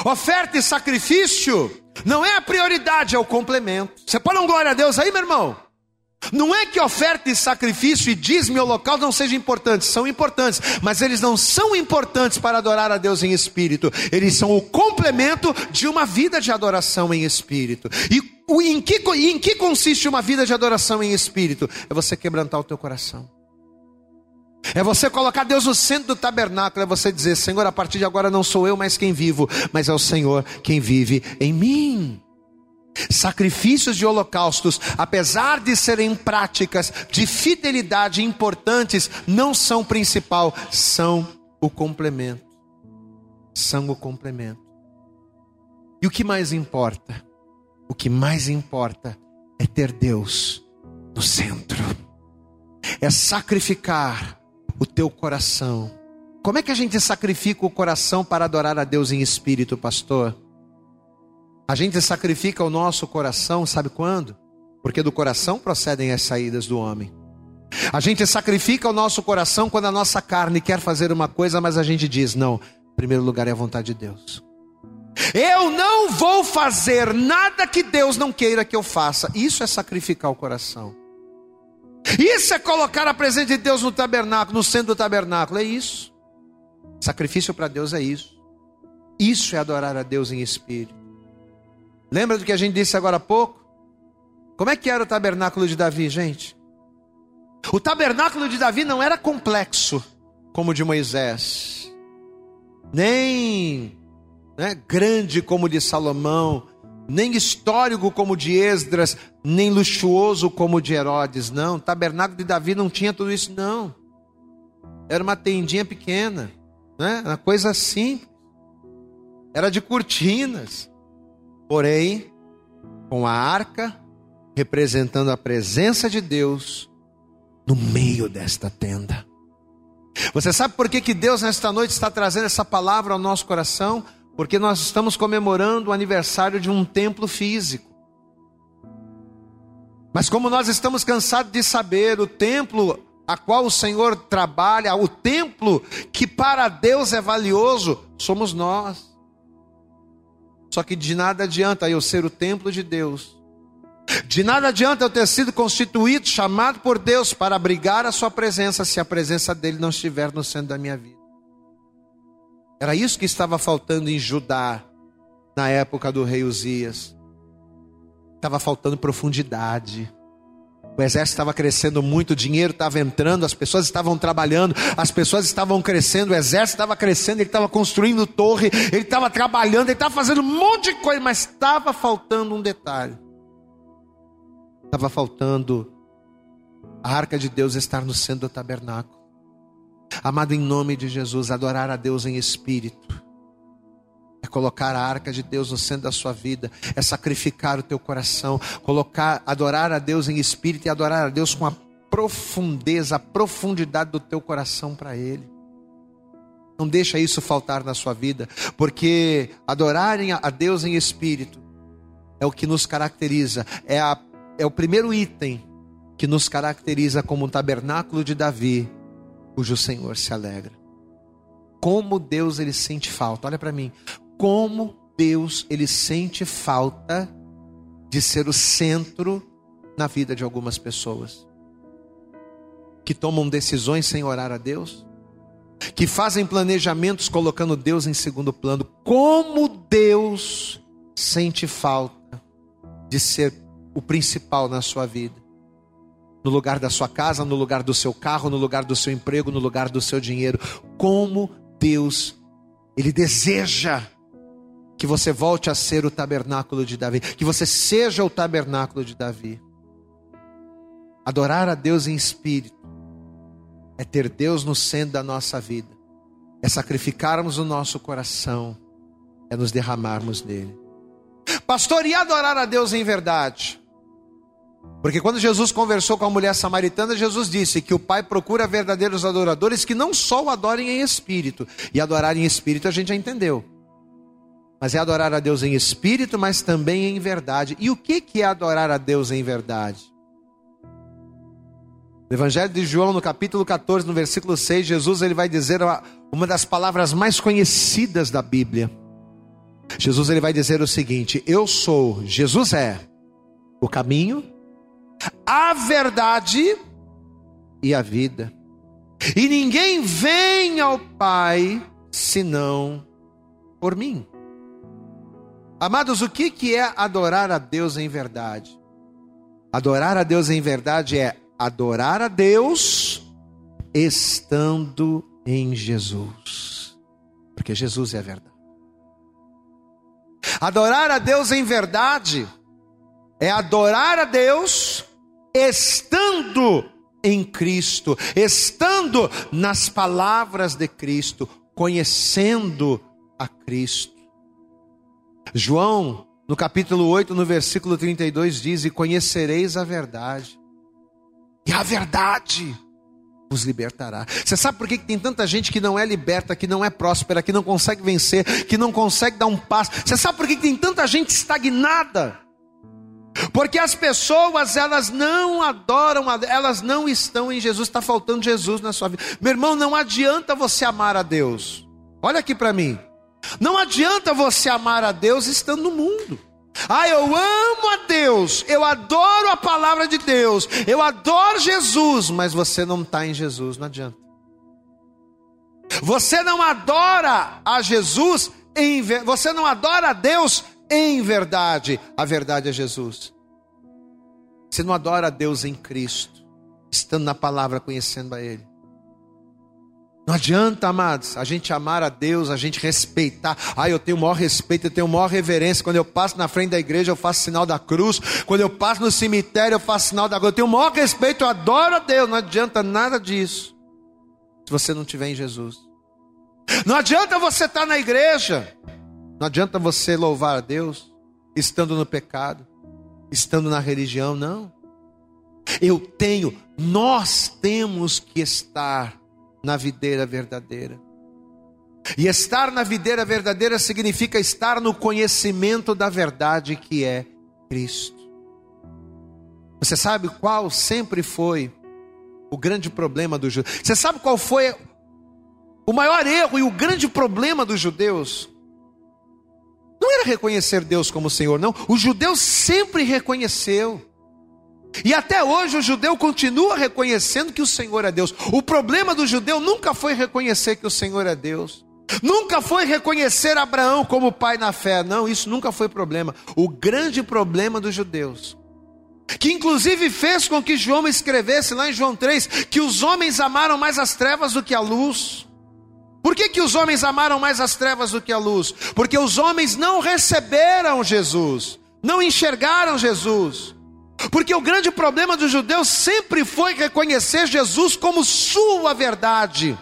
Oferta e sacrifício não é a prioridade, é o complemento. Você pode dar um glória a Deus aí, meu irmão? Não é que oferta e sacrifício e dízimo e local não sejam importantes, são importantes, mas eles não são importantes para adorar a Deus em espírito, eles são o complemento de uma vida de adoração em espírito. E em que, em que consiste uma vida de adoração em espírito? É você quebrantar o teu coração. É você colocar Deus no centro do tabernáculo, é você dizer: Senhor, a partir de agora não sou eu mais quem vivo, mas é o Senhor quem vive em mim. Sacrifícios de holocaustos, apesar de serem práticas de fidelidade importantes, não são o principal, são o complemento. São o complemento. E o que mais importa? O que mais importa é ter Deus no centro, é sacrificar o teu coração. Como é que a gente sacrifica o coração para adorar a Deus em espírito, pastor? A gente sacrifica o nosso coração, sabe quando? Porque do coração procedem as saídas do homem. A gente sacrifica o nosso coração quando a nossa carne quer fazer uma coisa, mas a gente diz: não, em primeiro lugar é a vontade de Deus. Eu não vou fazer nada que Deus não queira que eu faça. Isso é sacrificar o coração. Isso é colocar a presença de Deus no tabernáculo, no centro do tabernáculo. É isso. Sacrifício para Deus é isso. Isso é adorar a Deus em espírito. Lembra do que a gente disse agora há pouco? Como é que era o tabernáculo de Davi, gente? O tabernáculo de Davi não era complexo como o de Moisés, nem né, grande como o de Salomão, nem histórico como o de Esdras, nem luxuoso como o de Herodes, não. O tabernáculo de Davi não tinha tudo isso, não. Era uma tendinha pequena, né? uma coisa simples. Era de cortinas, porém, com a arca representando a presença de Deus no meio desta tenda. Você sabe por que, que Deus nesta noite está trazendo essa palavra ao nosso coração? Porque nós estamos comemorando o aniversário de um templo físico. Mas como nós estamos cansados de saber, o templo a qual o Senhor trabalha, o templo que para Deus é valioso, somos nós. Só que de nada adianta eu ser o templo de Deus. De nada adianta eu ter sido constituído, chamado por Deus para abrigar a sua presença, se a presença dele não estiver no centro da minha vida. Era isso que estava faltando em Judá, na época do rei Uzias. Estava faltando profundidade. O exército estava crescendo muito, o dinheiro estava entrando, as pessoas estavam trabalhando, as pessoas estavam crescendo, o exército estava crescendo, ele estava construindo torre, ele estava trabalhando, ele estava fazendo um monte de coisa, mas estava faltando um detalhe. Estava faltando a arca de Deus estar no centro do tabernáculo. Amado, em nome de Jesus, adorar a Deus em espírito. É colocar a arca de Deus no centro da sua vida, é sacrificar o teu coração, colocar, adorar a Deus em espírito e adorar a Deus com a profundeza, a profundidade do teu coração para Ele. Não deixa isso faltar na sua vida, porque adorarem a Deus em espírito é o que nos caracteriza, é, a, é o primeiro item que nos caracteriza como um tabernáculo de Davi cujo Senhor se alegra. Como Deus ele sente falta. Olha para mim. Como Deus ele sente falta de ser o centro na vida de algumas pessoas que tomam decisões sem orar a Deus, que fazem planejamentos colocando Deus em segundo plano. Como Deus sente falta de ser o principal na sua vida no lugar da sua casa, no lugar do seu carro, no lugar do seu emprego, no lugar do seu dinheiro. Como Deus, Ele deseja que você volte a ser o tabernáculo de Davi, que você seja o tabernáculo de Davi. Adorar a Deus em espírito é ter Deus no centro da nossa vida, é sacrificarmos o nosso coração, é nos derramarmos nele. Pastor, e adorar a Deus em verdade? Porque quando Jesus conversou com a mulher samaritana, Jesus disse que o Pai procura verdadeiros adoradores que não só o adorem em espírito. E adorar em espírito a gente já entendeu. Mas é adorar a Deus em espírito, mas também em verdade. E o que é adorar a Deus em verdade? No Evangelho de João, no capítulo 14, no versículo 6, Jesus ele vai dizer uma das palavras mais conhecidas da Bíblia. Jesus ele vai dizer o seguinte: Eu sou, Jesus é o caminho, a verdade e a vida. E ninguém vem ao Pai senão por mim. Amados, o que, que é adorar a Deus em verdade? Adorar a Deus em verdade é adorar a Deus estando em Jesus, porque Jesus é a verdade. Adorar a Deus em verdade é adorar a Deus estando em Cristo, estando nas palavras de Cristo, conhecendo a Cristo. João, no capítulo 8, no versículo 32, diz: E conhecereis a verdade, e a verdade vos libertará. Você sabe por que tem tanta gente que não é liberta, que não é próspera, que não consegue vencer, que não consegue dar um passo? Você sabe por que tem tanta gente estagnada? Porque as pessoas, elas não adoram, elas não estão em Jesus, está faltando Jesus na sua vida. Meu irmão, não adianta você amar a Deus. Olha aqui para mim. Não adianta você amar a Deus estando no mundo. Ah, eu amo a Deus, eu adoro a palavra de Deus, eu adoro Jesus, mas você não está em Jesus, não adianta. Você não adora a Jesus em você não adora a Deus em verdade. A verdade é Jesus. Você não adora a Deus em Cristo, estando na palavra, conhecendo a Ele. Não adianta, amados, a gente amar a Deus, a gente respeitar. Ah, eu tenho o maior respeito, eu tenho a maior reverência. Quando eu passo na frente da igreja, eu faço sinal da cruz. Quando eu passo no cemitério, eu faço sinal da cruz. Eu tenho o maior respeito, eu adoro a Deus. Não adianta nada disso se você não tiver em Jesus. Não adianta você estar na igreja. Não adianta você louvar a Deus estando no pecado, estando na religião, não. Eu tenho, nós temos que estar na videira verdadeira. E estar na videira verdadeira significa estar no conhecimento da verdade que é Cristo. Você sabe qual sempre foi o grande problema dos judeus? Você sabe qual foi o maior erro e o grande problema dos judeus? Não era reconhecer Deus como Senhor, não. O judeu sempre reconheceu. E até hoje o judeu continua reconhecendo que o Senhor é Deus. O problema do judeu nunca foi reconhecer que o Senhor é Deus. Nunca foi reconhecer Abraão como pai na fé. Não, isso nunca foi problema. O grande problema dos judeus, que inclusive fez com que João escrevesse lá em João 3 que os homens amaram mais as trevas do que a luz. Por que, que os homens amaram mais as trevas do que a luz? Porque os homens não receberam Jesus, não enxergaram Jesus. Porque o grande problema dos judeus sempre foi reconhecer Jesus como sua verdade.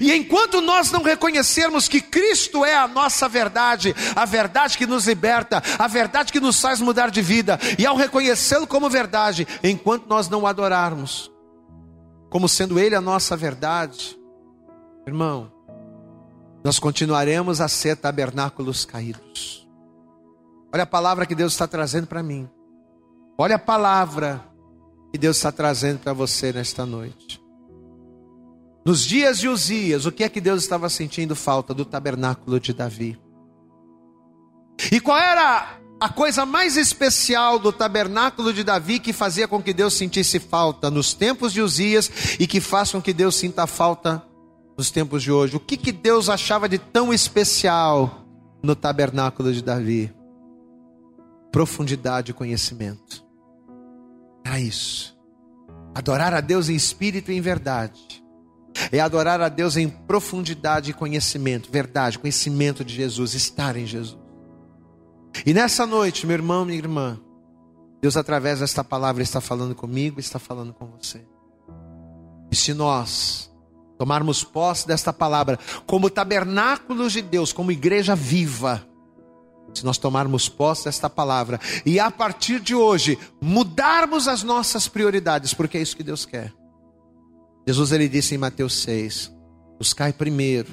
E enquanto nós não reconhecermos que Cristo é a nossa verdade, a verdade que nos liberta, a verdade que nos faz mudar de vida, e ao reconhecê-lo como verdade, enquanto nós não o adorarmos, como sendo Ele a nossa verdade, irmão, nós continuaremos a ser tabernáculos caídos. Olha a palavra que Deus está trazendo para mim. Olha a palavra que Deus está trazendo para você nesta noite. Nos dias de Uzias, o que é que Deus estava sentindo falta do tabernáculo de Davi? E qual era a coisa mais especial do tabernáculo de Davi que fazia com que Deus sentisse falta nos tempos de Uzias e que faz com que Deus sinta falta nos tempos de hoje? O que, que Deus achava de tão especial no tabernáculo de Davi? Profundidade e conhecimento. Era isso. Adorar a Deus em espírito e em verdade. É adorar a Deus em profundidade e conhecimento, verdade, conhecimento de Jesus, estar em Jesus. E nessa noite, meu irmão, minha irmã, Deus, através desta palavra, está falando comigo, está falando com você. E se nós tomarmos posse desta palavra como tabernáculos de Deus, como igreja viva, se nós tomarmos posse desta palavra e a partir de hoje mudarmos as nossas prioridades, porque é isso que Deus quer. Jesus ele disse em Mateus 6: buscai primeiro,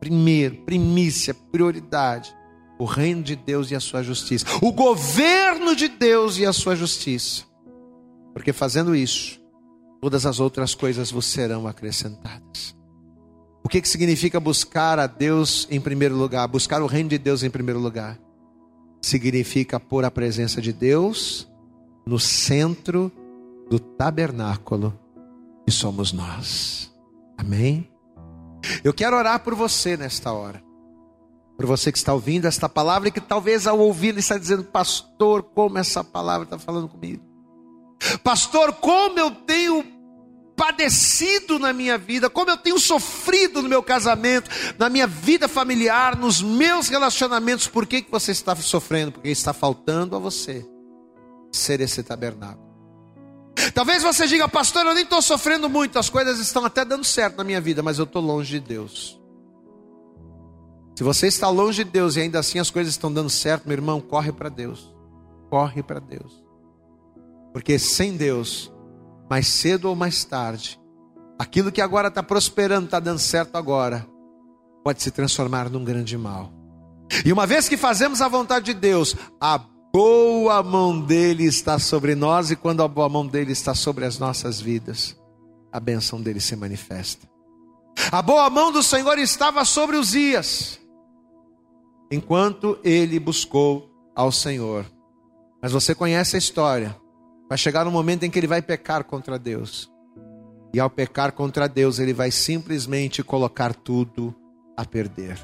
primeiro, primícia, prioridade, o reino de Deus e a sua justiça, o governo de Deus e a sua justiça. Porque fazendo isso, todas as outras coisas vos serão acrescentadas. O que, que significa buscar a Deus em primeiro lugar? Buscar o reino de Deus em primeiro lugar. Significa pôr a presença de Deus no centro do tabernáculo que somos nós. Amém? Eu quero orar por você nesta hora. Por você que está ouvindo esta palavra e que talvez ao ouvir está dizendo, pastor, como essa palavra está falando comigo. Pastor, como eu tenho padecido na minha vida, como eu tenho sofrido no meu casamento, na minha vida familiar, nos meus relacionamentos. Por que, que você está sofrendo? Porque está faltando a você ser esse tabernáculo. Talvez você diga, pastor, eu nem estou sofrendo muito, as coisas estão até dando certo na minha vida, mas eu estou longe de Deus. Se você está longe de Deus e ainda assim as coisas estão dando certo, meu irmão, corre para Deus. Corre para Deus. Porque sem Deus, mais cedo ou mais tarde, aquilo que agora está prosperando, está dando certo agora, pode se transformar num grande mal. E uma vez que fazemos a vontade de Deus, a boa mão dele está sobre nós, e quando a boa mão dele está sobre as nossas vidas, a bênção dele se manifesta. A boa mão do Senhor estava sobre os dias, enquanto ele buscou ao Senhor. Mas você conhece a história. Vai chegar um momento em que ele vai pecar contra Deus. E ao pecar contra Deus, ele vai simplesmente colocar tudo a perder.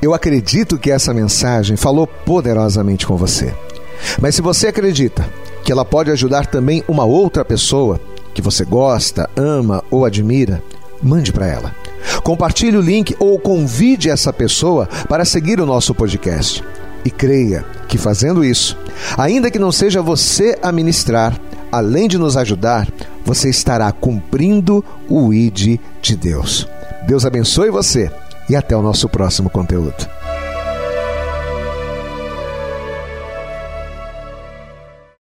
Eu acredito que essa mensagem falou poderosamente com você. Mas se você acredita que ela pode ajudar também uma outra pessoa que você gosta, ama ou admira, mande para ela. Compartilhe o link ou convide essa pessoa para seguir o nosso podcast. E creia que fazendo isso, ainda que não seja você a ministrar, além de nos ajudar, você estará cumprindo o ID de Deus. Deus abençoe você e até o nosso próximo conteúdo.